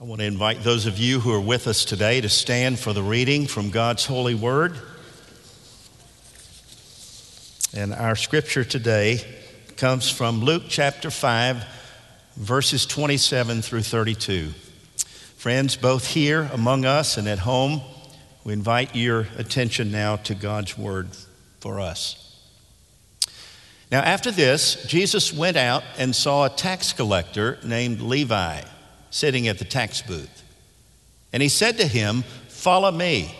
I want to invite those of you who are with us today to stand for the reading from God's holy word. And our scripture today comes from Luke chapter 5, verses 27 through 32. Friends, both here among us and at home, we invite your attention now to God's word for us. Now, after this, Jesus went out and saw a tax collector named Levi sitting at the tax booth. And he said to him, Follow me.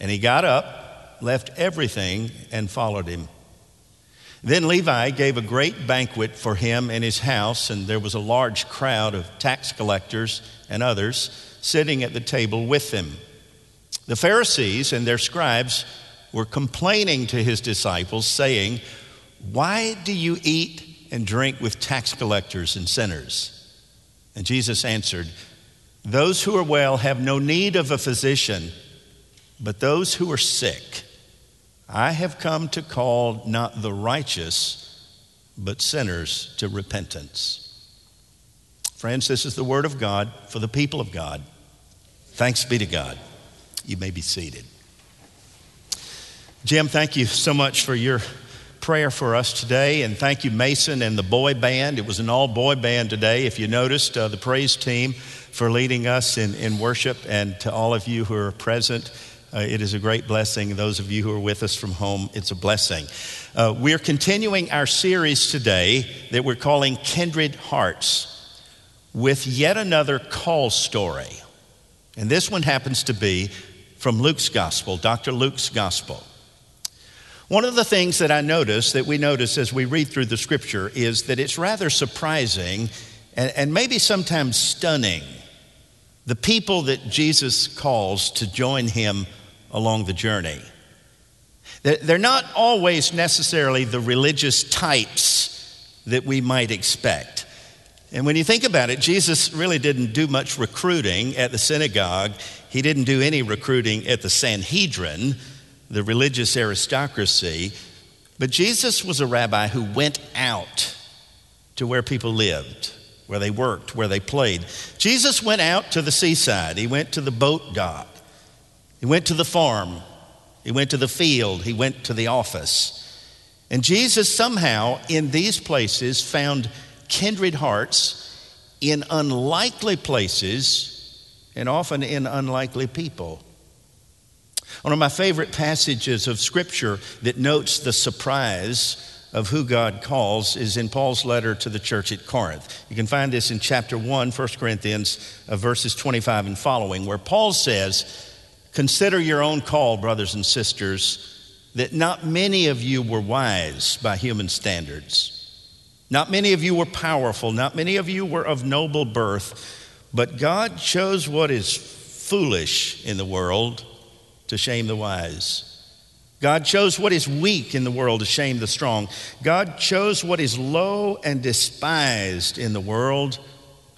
And he got up, left everything, and followed him. Then Levi gave a great banquet for him in his house, and there was a large crowd of tax collectors and others sitting at the table with him. The Pharisees and their scribes were complaining to his disciples, saying, Why do you eat and drink with tax collectors and sinners? And Jesus answered, Those who are well have no need of a physician, but those who are sick. I have come to call not the righteous, but sinners to repentance. Friends, this is the word of God for the people of God. Thanks be to God. You may be seated. Jim, thank you so much for your prayer for us today. And thank you, Mason and the boy band. It was an all boy band today. If you noticed, uh, the praise team for leading us in, in worship, and to all of you who are present. Uh, it is a great blessing. Those of you who are with us from home, it's a blessing. Uh, we're continuing our series today that we're calling Kindred Hearts with yet another call story. And this one happens to be from Luke's Gospel, Dr. Luke's Gospel. One of the things that I notice, that we notice as we read through the scripture, is that it's rather surprising and, and maybe sometimes stunning the people that Jesus calls to join him along the journey. They're not always necessarily the religious types that we might expect. And when you think about it, Jesus really didn't do much recruiting at the synagogue. He didn't do any recruiting at the Sanhedrin the religious aristocracy, but Jesus was a rabbi who went out to where people lived, where they worked, where they played. Jesus went out to the seaside, he went to the boat dock, he went to the farm, he went to the field, he went to the office. And Jesus somehow in these places found kindred hearts in unlikely places and often in unlikely people. One of my favorite passages of Scripture that notes the surprise of who God calls is in Paul's letter to the church at Corinth. You can find this in chapter 1, 1 Corinthians, uh, verses 25 and following, where Paul says, Consider your own call, brothers and sisters, that not many of you were wise by human standards. Not many of you were powerful. Not many of you were of noble birth. But God chose what is foolish in the world to shame the wise. God chose what is weak in the world to shame the strong. God chose what is low and despised in the world,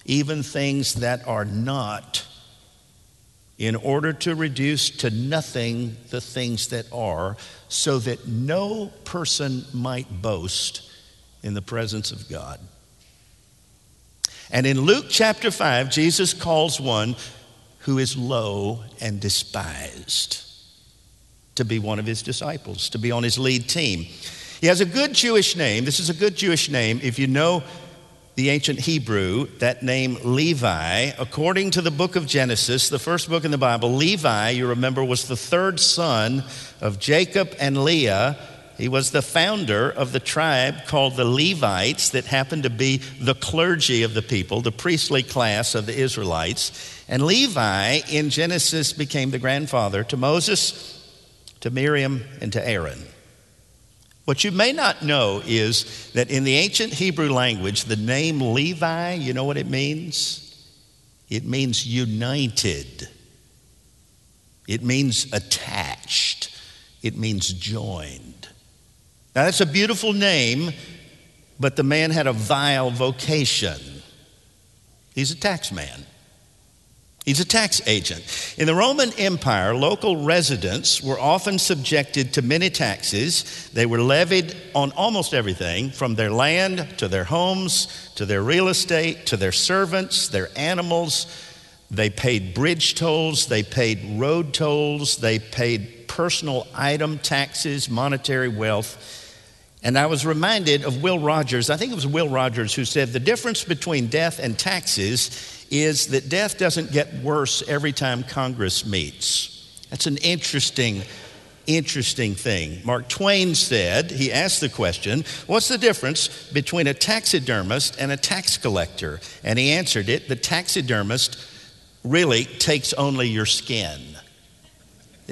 even things that are not, in order to reduce to nothing the things that are, so that no person might boast in the presence of God. And in Luke chapter 5, Jesus calls one who is low and despised to be one of his disciples, to be on his lead team. He has a good Jewish name. This is a good Jewish name. If you know the ancient Hebrew, that name Levi, according to the book of Genesis, the first book in the Bible, Levi, you remember, was the third son of Jacob and Leah. He was the founder of the tribe called the Levites, that happened to be the clergy of the people, the priestly class of the Israelites. And Levi in Genesis became the grandfather to Moses, to Miriam, and to Aaron. What you may not know is that in the ancient Hebrew language, the name Levi, you know what it means? It means united, it means attached, it means joined. Now, that's a beautiful name, but the man had a vile vocation. He's a tax man. He's a tax agent. In the Roman Empire, local residents were often subjected to many taxes. They were levied on almost everything from their land to their homes to their real estate to their servants, their animals, They paid bridge tolls, they paid road tolls, they paid personal item taxes, monetary wealth. And I was reminded of Will Rogers. I think it was Will Rogers who said the difference between death and taxes is that death doesn't get worse every time Congress meets. That's an interesting, interesting thing. Mark Twain said, he asked the question, What's the difference between a taxidermist and a tax collector? And he answered it the taxidermist really takes only your skin.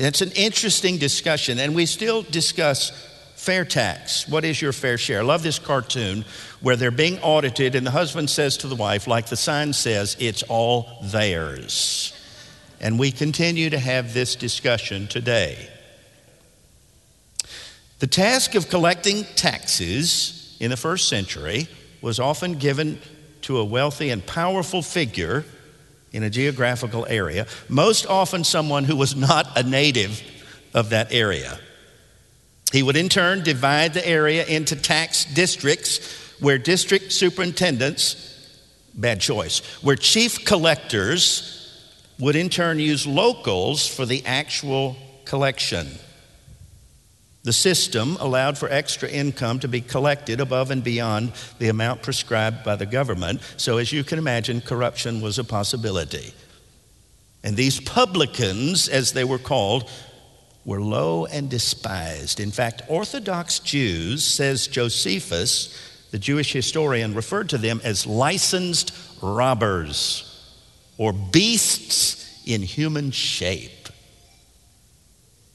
It's an interesting discussion, and we still discuss fair tax. What is your fair share? I love this cartoon where they're being audited, and the husband says to the wife, like the sign says, it's all theirs. And we continue to have this discussion today. The task of collecting taxes in the first century was often given to a wealthy and powerful figure in a geographical area, most often someone who was not a native of that area. He would in turn divide the area into tax districts where district superintendents, bad choice, where chief collectors would in turn use locals for the actual collection. The system allowed for extra income to be collected above and beyond the amount prescribed by the government. So, as you can imagine, corruption was a possibility. And these publicans, as they were called, were low and despised. In fact, Orthodox Jews, says Josephus, the Jewish historian, referred to them as licensed robbers or beasts in human shape.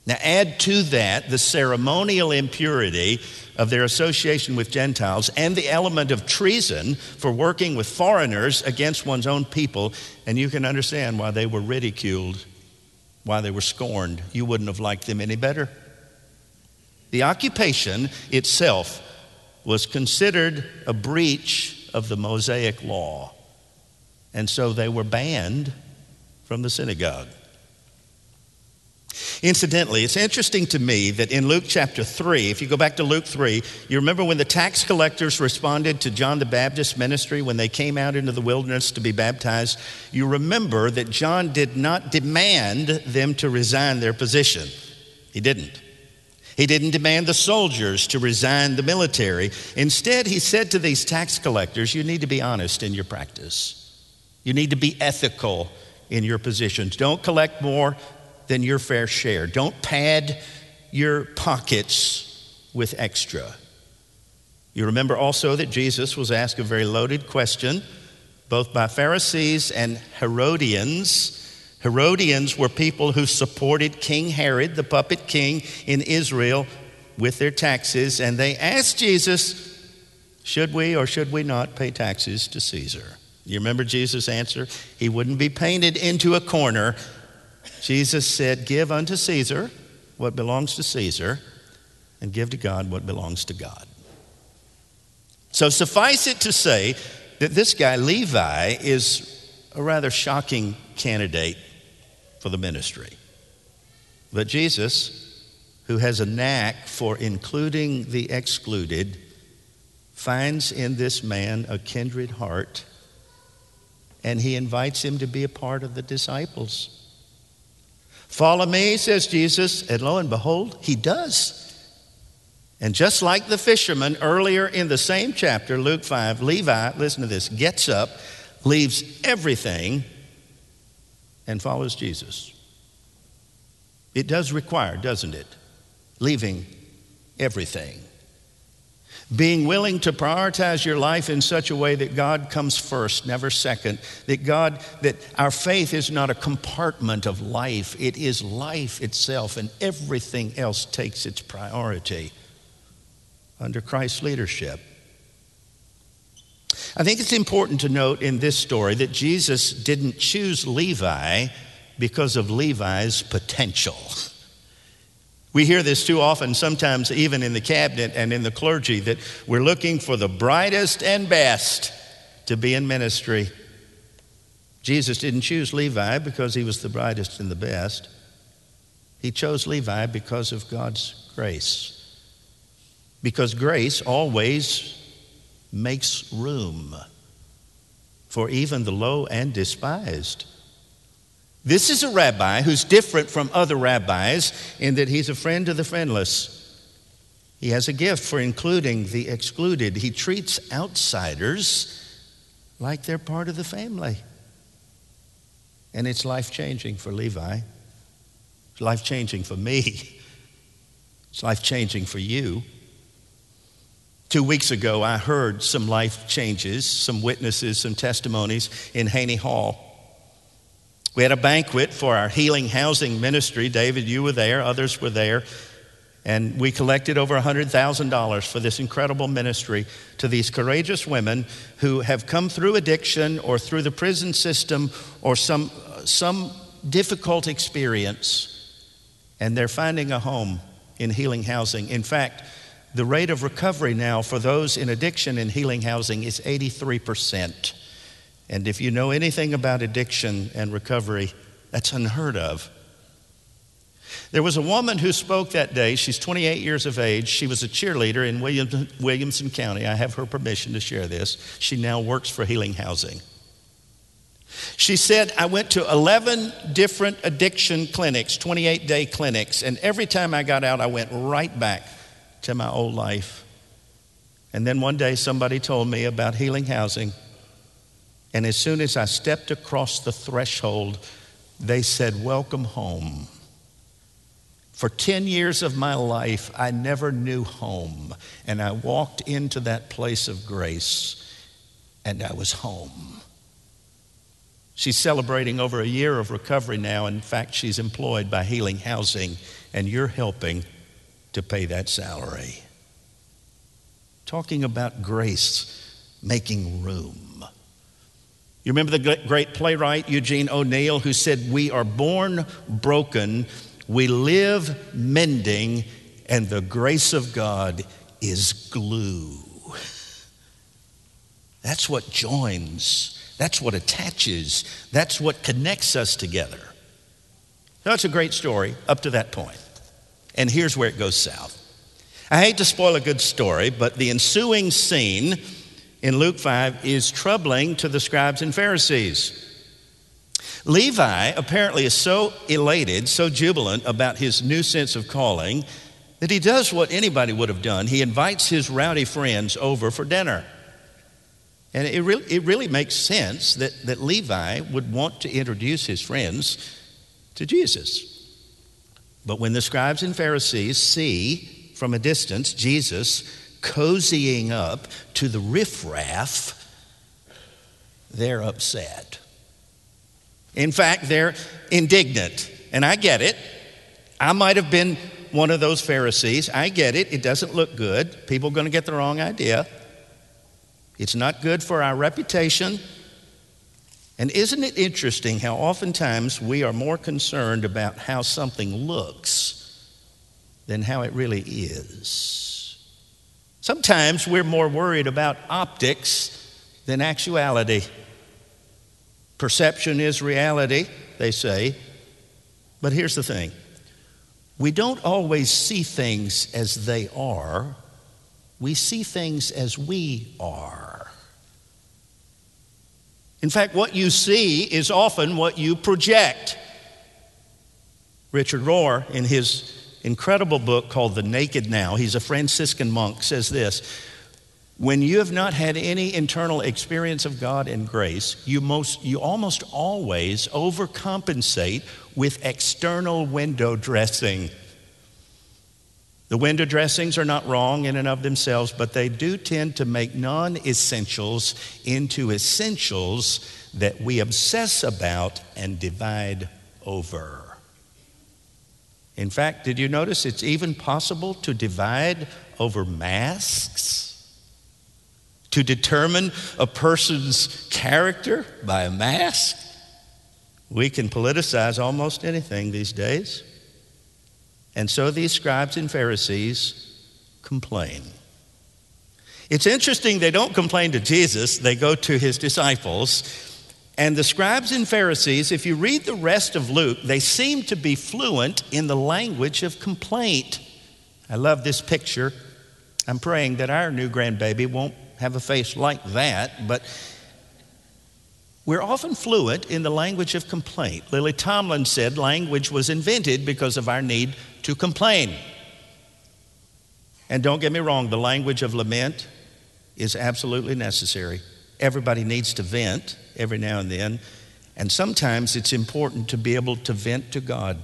Now, add to that the ceremonial impurity of their association with Gentiles and the element of treason for working with foreigners against one's own people, and you can understand why they were ridiculed, why they were scorned. You wouldn't have liked them any better. The occupation itself was considered a breach of the Mosaic law, and so they were banned from the synagogue. Incidentally, it's interesting to me that in Luke chapter 3, if you go back to Luke 3, you remember when the tax collectors responded to John the Baptist's ministry when they came out into the wilderness to be baptized? You remember that John did not demand them to resign their position. He didn't. He didn't demand the soldiers to resign the military. Instead, he said to these tax collectors, You need to be honest in your practice. You need to be ethical in your positions. Don't collect more than your fair share. Don't pad your pockets with extra. You remember also that Jesus was asked a very loaded question, both by Pharisees and Herodians. Herodians were people who supported King Herod, the puppet king in Israel, with their taxes, and they asked Jesus, Should we or should we not pay taxes to Caesar? You remember Jesus' answer? He wouldn't be painted into a corner Jesus said, Give unto Caesar what belongs to Caesar, and give to God what belongs to God. So suffice it to say that this guy, Levi, is a rather shocking candidate for the ministry. But Jesus, who has a knack for including the excluded, finds in this man a kindred heart, and he invites him to be a part of the disciples. Follow me, says Jesus, and lo and behold, he does. And just like the fisherman earlier in the same chapter, Luke 5, Levi, listen to this, gets up, leaves everything, and follows Jesus. It does require, doesn't it? Leaving everything. Being willing to prioritize your life in such a way that God comes first, never second. That God, that our faith is not a compartment of life, it is life itself, and everything else takes its priority under Christ's leadership. I think it's important to note in this story that Jesus didn't choose Levi because of Levi's potential. We hear this too often, sometimes even in the cabinet and in the clergy, that we're looking for the brightest and best to be in ministry. Jesus didn't choose Levi because he was the brightest and the best. He chose Levi because of God's grace. Because grace always makes room for even the low and despised. This is a rabbi who's different from other rabbis in that he's a friend to the friendless. He has a gift for including the excluded. He treats outsiders like they're part of the family. And it's life changing for Levi. It's life changing for me. It's life changing for you. Two weeks ago, I heard some life changes, some witnesses, some testimonies in Haney Hall. We had a banquet for our healing housing ministry. David, you were there, others were there. And we collected over $100,000 for this incredible ministry to these courageous women who have come through addiction or through the prison system or some, some difficult experience. And they're finding a home in healing housing. In fact, the rate of recovery now for those in addiction in healing housing is 83%. And if you know anything about addiction and recovery, that's unheard of. There was a woman who spoke that day. She's 28 years of age. She was a cheerleader in Williamson County. I have her permission to share this. She now works for Healing Housing. She said, I went to 11 different addiction clinics, 28 day clinics, and every time I got out, I went right back to my old life. And then one day, somebody told me about healing housing. And as soon as I stepped across the threshold, they said, Welcome home. For 10 years of my life, I never knew home. And I walked into that place of grace and I was home. She's celebrating over a year of recovery now. In fact, she's employed by Healing Housing, and you're helping to pay that salary. Talking about grace, making room. You remember the great playwright Eugene O'Neill who said, We are born broken we live mending, and the grace of God is glue. That's what joins, that's what attaches, that's what connects us together. That's a great story up to that point. And here's where it goes south. I hate to spoil a good story, but the ensuing scene in Luke 5 is troubling to the scribes and Pharisees. Levi apparently is so elated, so jubilant about his new sense of calling that he does what anybody would have done. He invites his rowdy friends over for dinner. And it really, it really makes sense that, that Levi would want to introduce his friends to Jesus. But when the scribes and Pharisees see from a distance Jesus cozying up to the riffraff, they're upset. In fact, they're indignant. And I get it. I might have been one of those Pharisees. I get it. It doesn't look good. People are going to get the wrong idea. It's not good for our reputation. And isn't it interesting how oftentimes we are more concerned about how something looks than how it really is? Sometimes we're more worried about optics than actuality. Perception is reality, they say. But here's the thing we don't always see things as they are, we see things as we are. In fact, what you see is often what you project. Richard Rohr, in his incredible book called The Naked Now, he's a Franciscan monk, says this when you have not had any internal experience of God and grace, you, most, you almost always overcompensate with external window dressing. The window dressings are not wrong in and of themselves, but they do tend to make non essentials into essentials that we obsess about and divide over. In fact, did you notice it's even possible to divide over masks? to determine a person's character by a mask. We can politicize almost anything these days. And so these scribes and Pharisees complain. It's interesting, they don't complain to Jesus, they go to his disciples. And the scribes and Pharisees, if you read the rest of Luke, they seem to be fluent in the language of complaint. I love this picture. I'm praying that our new grandbaby won't have a face like that, but We're often fluent in the language of complaint. Lily Tomlin said language was invented because of our need to complain. And don't get me wrong, the language of lament is absolutely necessary. Everybody needs to vent every now and then, and sometimes it's important to be able to vent to God.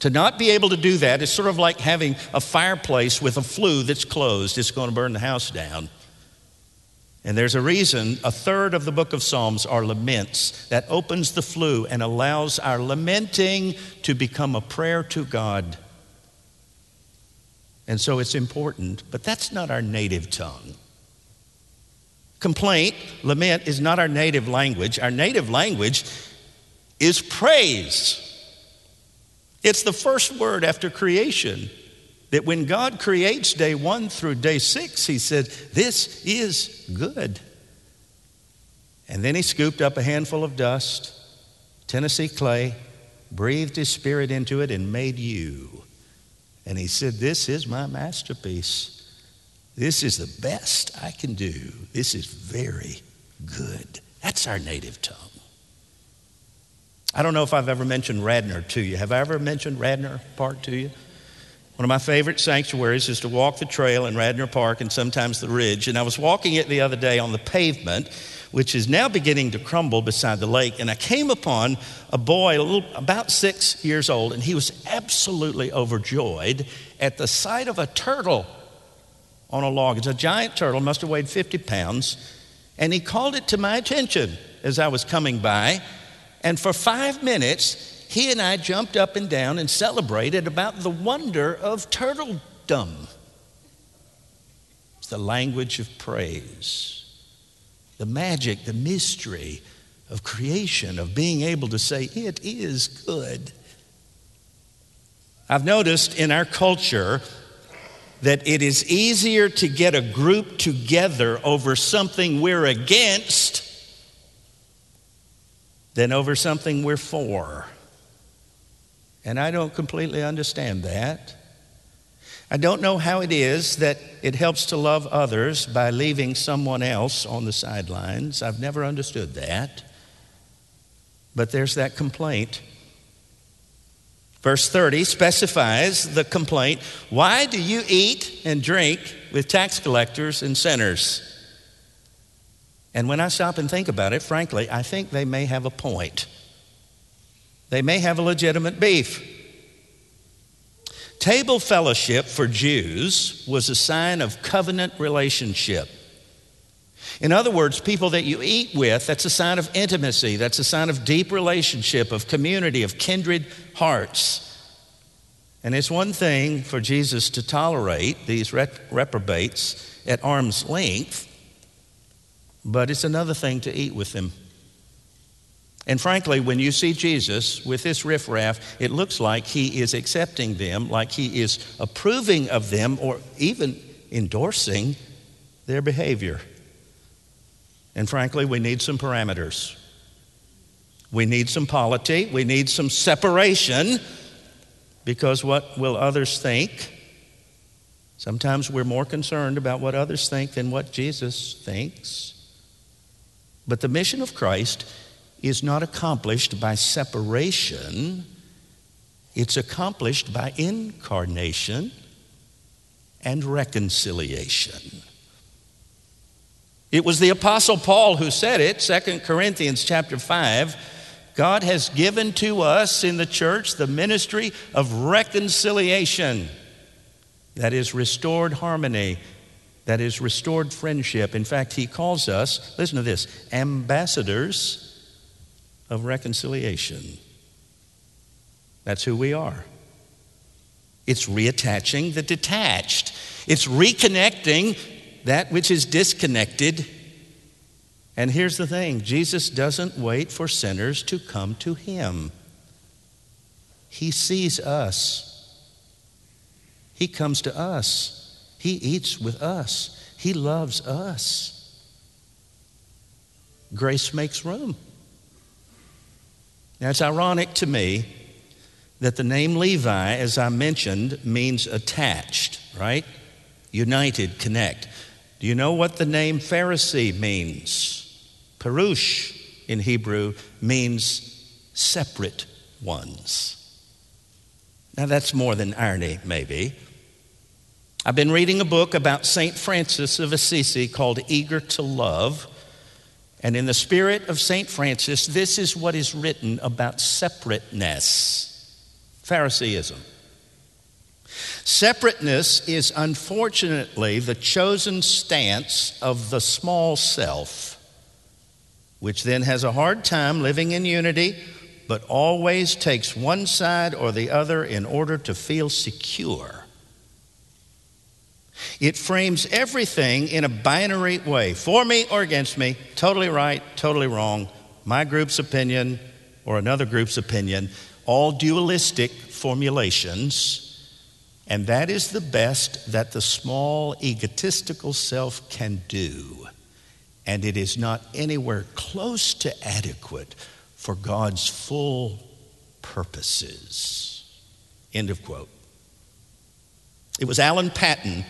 To not be able to do that is sort of like having a fireplace with a flue that's closed, it's going to burn the house down. And there's a reason a third of the book of Psalms are laments that opens the flue and allows our lamenting to become a prayer to God. And so it's important, but that's not our native tongue. Complaint, lament, is not our native language. Our native language is praise. It's the first word after creation. That when God creates day one through day six, He said, This is good. And then He scooped up a handful of dust, Tennessee clay, breathed His Spirit into it, and made you. And He said, This is my masterpiece. This is the best I can do. This is very good. That's our native tongue. I don't know if I've ever mentioned Radnor to you. Have I ever mentioned Radnor Park to you? One of my favorite sanctuaries is to walk the trail in Radnor Park and sometimes the ridge. And I was walking it the other day on the pavement, which is now beginning to crumble beside the lake. And I came upon a boy, a little, about six years old, and he was absolutely overjoyed at the sight of a turtle on a log. It's a giant turtle, must have weighed 50 pounds. And he called it to my attention as I was coming by. And for five minutes, he and I jumped up and down and celebrated about the wonder of turtledom. It's the language of praise, the magic, the mystery of creation, of being able to say, It is good. I've noticed in our culture that it is easier to get a group together over something we're against than over something we're for. And I don't completely understand that. I don't know how it is that it helps to love others by leaving someone else on the sidelines. I've never understood that. But there's that complaint. Verse 30 specifies the complaint Why do you eat and drink with tax collectors and sinners? And when I stop and think about it, frankly, I think they may have a point. They may have a legitimate beef. Table fellowship for Jews was a sign of covenant relationship. In other words, people that you eat with, that's a sign of intimacy, that's a sign of deep relationship, of community, of kindred hearts. And it's one thing for Jesus to tolerate these reprobates at arm's length, but it's another thing to eat with them. And frankly, when you see Jesus with this riffraff, it looks like he is accepting them, like he is approving of them, or even endorsing their behavior. And frankly, we need some parameters. We need some polity. We need some separation because what will others think? Sometimes we're more concerned about what others think than what Jesus thinks. But the mission of Christ is not accomplished by separation, it's accomplished by incarnation and reconciliation. It was the apostle Paul who said it, 2 Corinthians chapter 5. God has given to us in the church the ministry of reconciliation. That is restored harmony, that is restored friendship. In fact, he calls us, listen to this, ambassadors of reconciliation. That's who we are. It's reattaching the detached, it's reconnecting that which is disconnected. And here's the thing Jesus doesn't wait for sinners to come to him, He sees us. He comes to us. He eats with us. He loves us. Grace makes room. Now, it's ironic to me that the name Levi, as I mentioned, means attached, right? United, connect. Do you know what the name Pharisee means? Perush in Hebrew means separate ones. Now, that's more than irony, maybe. I've been reading a book about St. Francis of Assisi called Eager to Love. And in the spirit of St. Francis, this is what is written about separateness Phariseeism. Separateness is unfortunately the chosen stance of the small self, which then has a hard time living in unity, but always takes one side or the other in order to feel secure. It frames everything in a binary way for me or against me, totally right, totally wrong, my group's opinion or another group's opinion, all dualistic formulations. And that is the best that the small egotistical self can do. And it is not anywhere close to adequate for God's full purposes. End of quote. It was Alan Paton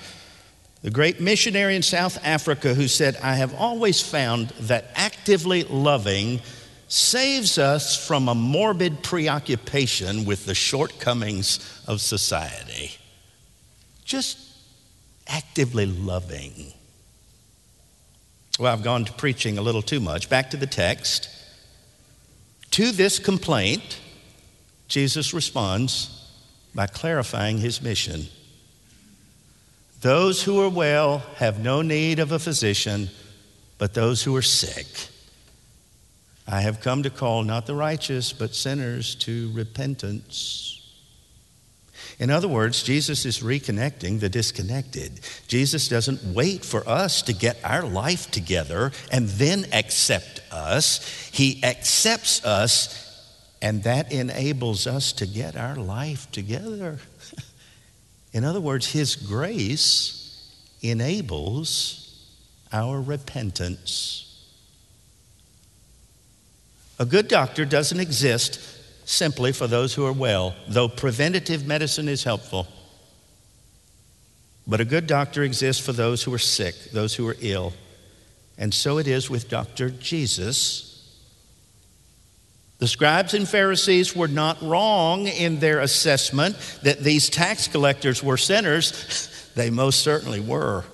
the great missionary in South Africa who said, I have always found that actively loving saves us from a morbid preoccupation with the shortcomings of society. Just actively loving. Well, I've gone to preaching a little too much. Back to the text. To this complaint, Jesus responds by clarifying his mission. Those who are well have no need of a physician, but those who are sick. I have come to call not the righteous, but sinners to repentance. In other words, Jesus is reconnecting the disconnected. Jesus doesn't wait for us to get our life together and then accept us. He accepts us, and that enables us to get our life together. In other words, His grace enables our repentance. A good doctor doesn't exist simply for those who are well, though preventative medicine is helpful. But a good doctor exists for those who are sick, those who are ill. And so it is with Dr. Jesus the scribes and Pharisees were not wrong in their assessment that these tax collectors were sinners. They most certainly were.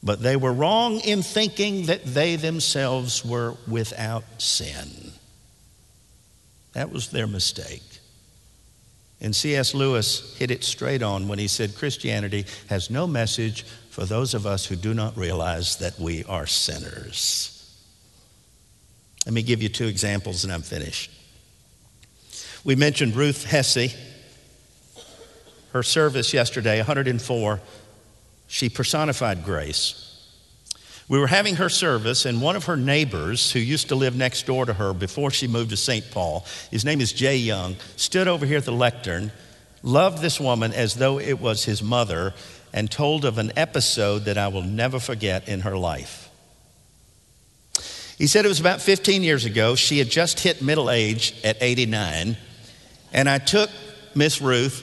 But they were wrong in thinking that they themselves were without sin. That was their mistake. And C.S. Lewis hit it straight on when he said Christianity has no message for those of us who do not realize that we are sinners. Let me give you two examples and I'm finished. We mentioned Ruth Hesse. Her service yesterday, 104, she personified grace. We were having her service, and one of her neighbors, who used to live next door to her before she moved to St. Paul, his name is Jay Young, stood over here at the lectern, loved this woman as though it was his mother, and told of an episode that I will never forget in her life. He said it was about 15 years ago. She had just hit middle age at 89. And I took Miss Ruth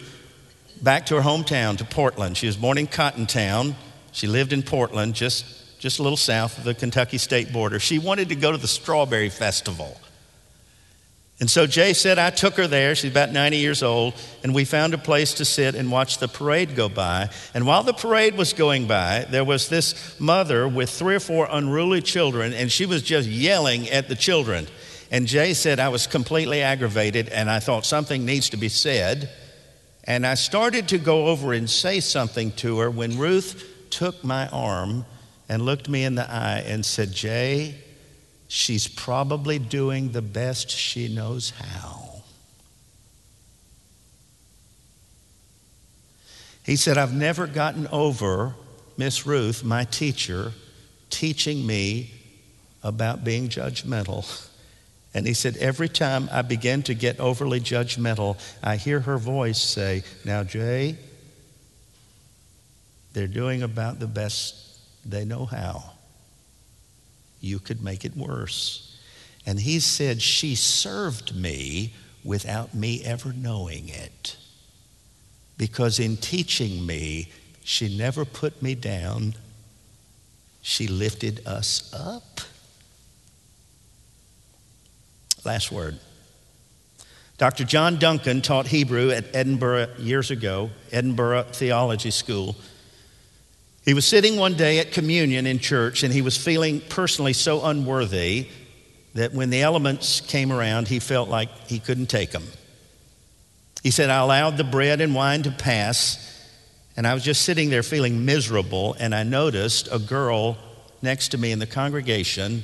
back to her hometown, to Portland. She was born in Cottontown. She lived in Portland, just, just a little south of the Kentucky state border. She wanted to go to the Strawberry Festival. And so Jay said, I took her there. She's about 90 years old. And we found a place to sit and watch the parade go by. And while the parade was going by, there was this mother with three or four unruly children, and she was just yelling at the children. And Jay said, I was completely aggravated, and I thought something needs to be said. And I started to go over and say something to her when Ruth took my arm and looked me in the eye and said, Jay, she's probably doing the best she knows how. He said, I've never gotten over Miss Ruth, my teacher, teaching me about being judgmental. And he said, Every time I begin to get overly judgmental, I hear her voice say, Now, Jay, they're doing about the best they know how you could make it worse. And he said, She served me without me ever knowing it. Because in teaching me, she never put me down, she lifted us up. Last word. Dr. John Duncan taught Hebrew at Edinburgh years ago, Edinburgh Theology School. He was sitting one day at communion in church and he was feeling personally so unworthy that when the elements came around, he felt like he couldn't take them. He said, I allowed the bread and wine to pass, and I was just sitting there feeling miserable, and I noticed a girl next to me in the congregation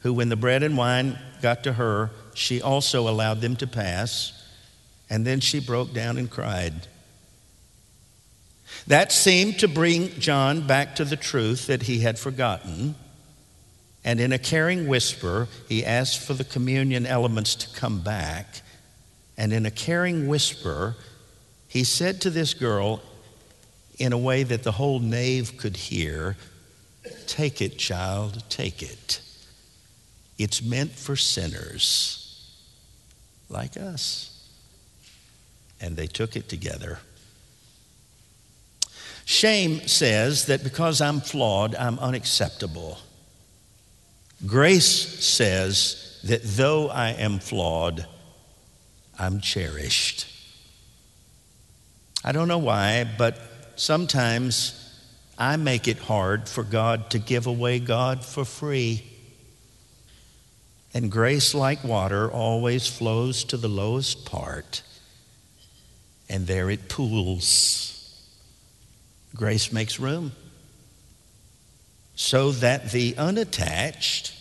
who, when the bread and wine got to her, she also allowed them to pass, and then she broke down and cried. That seemed to bring John back to the truth that he had forgotten. And in a caring whisper, he asked for the communion elements to come back. And in a caring whisper, he said to this girl, in a way that the whole nave could hear, Take it, child, take it. It's meant for sinners like us. And they took it together. Shame says that because I'm flawed, I'm unacceptable. Grace says that though I am flawed, I'm cherished. I don't know why, but sometimes I make it hard for God to give away God for free. And grace, like water, always flows to the lowest part, and there it pools. Grace makes room so that the unattached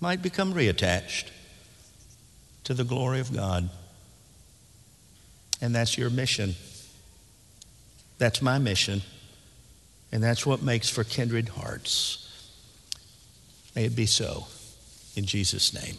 might become reattached to the glory of God. And that's your mission. That's my mission. And that's what makes for kindred hearts. May it be so in Jesus' name.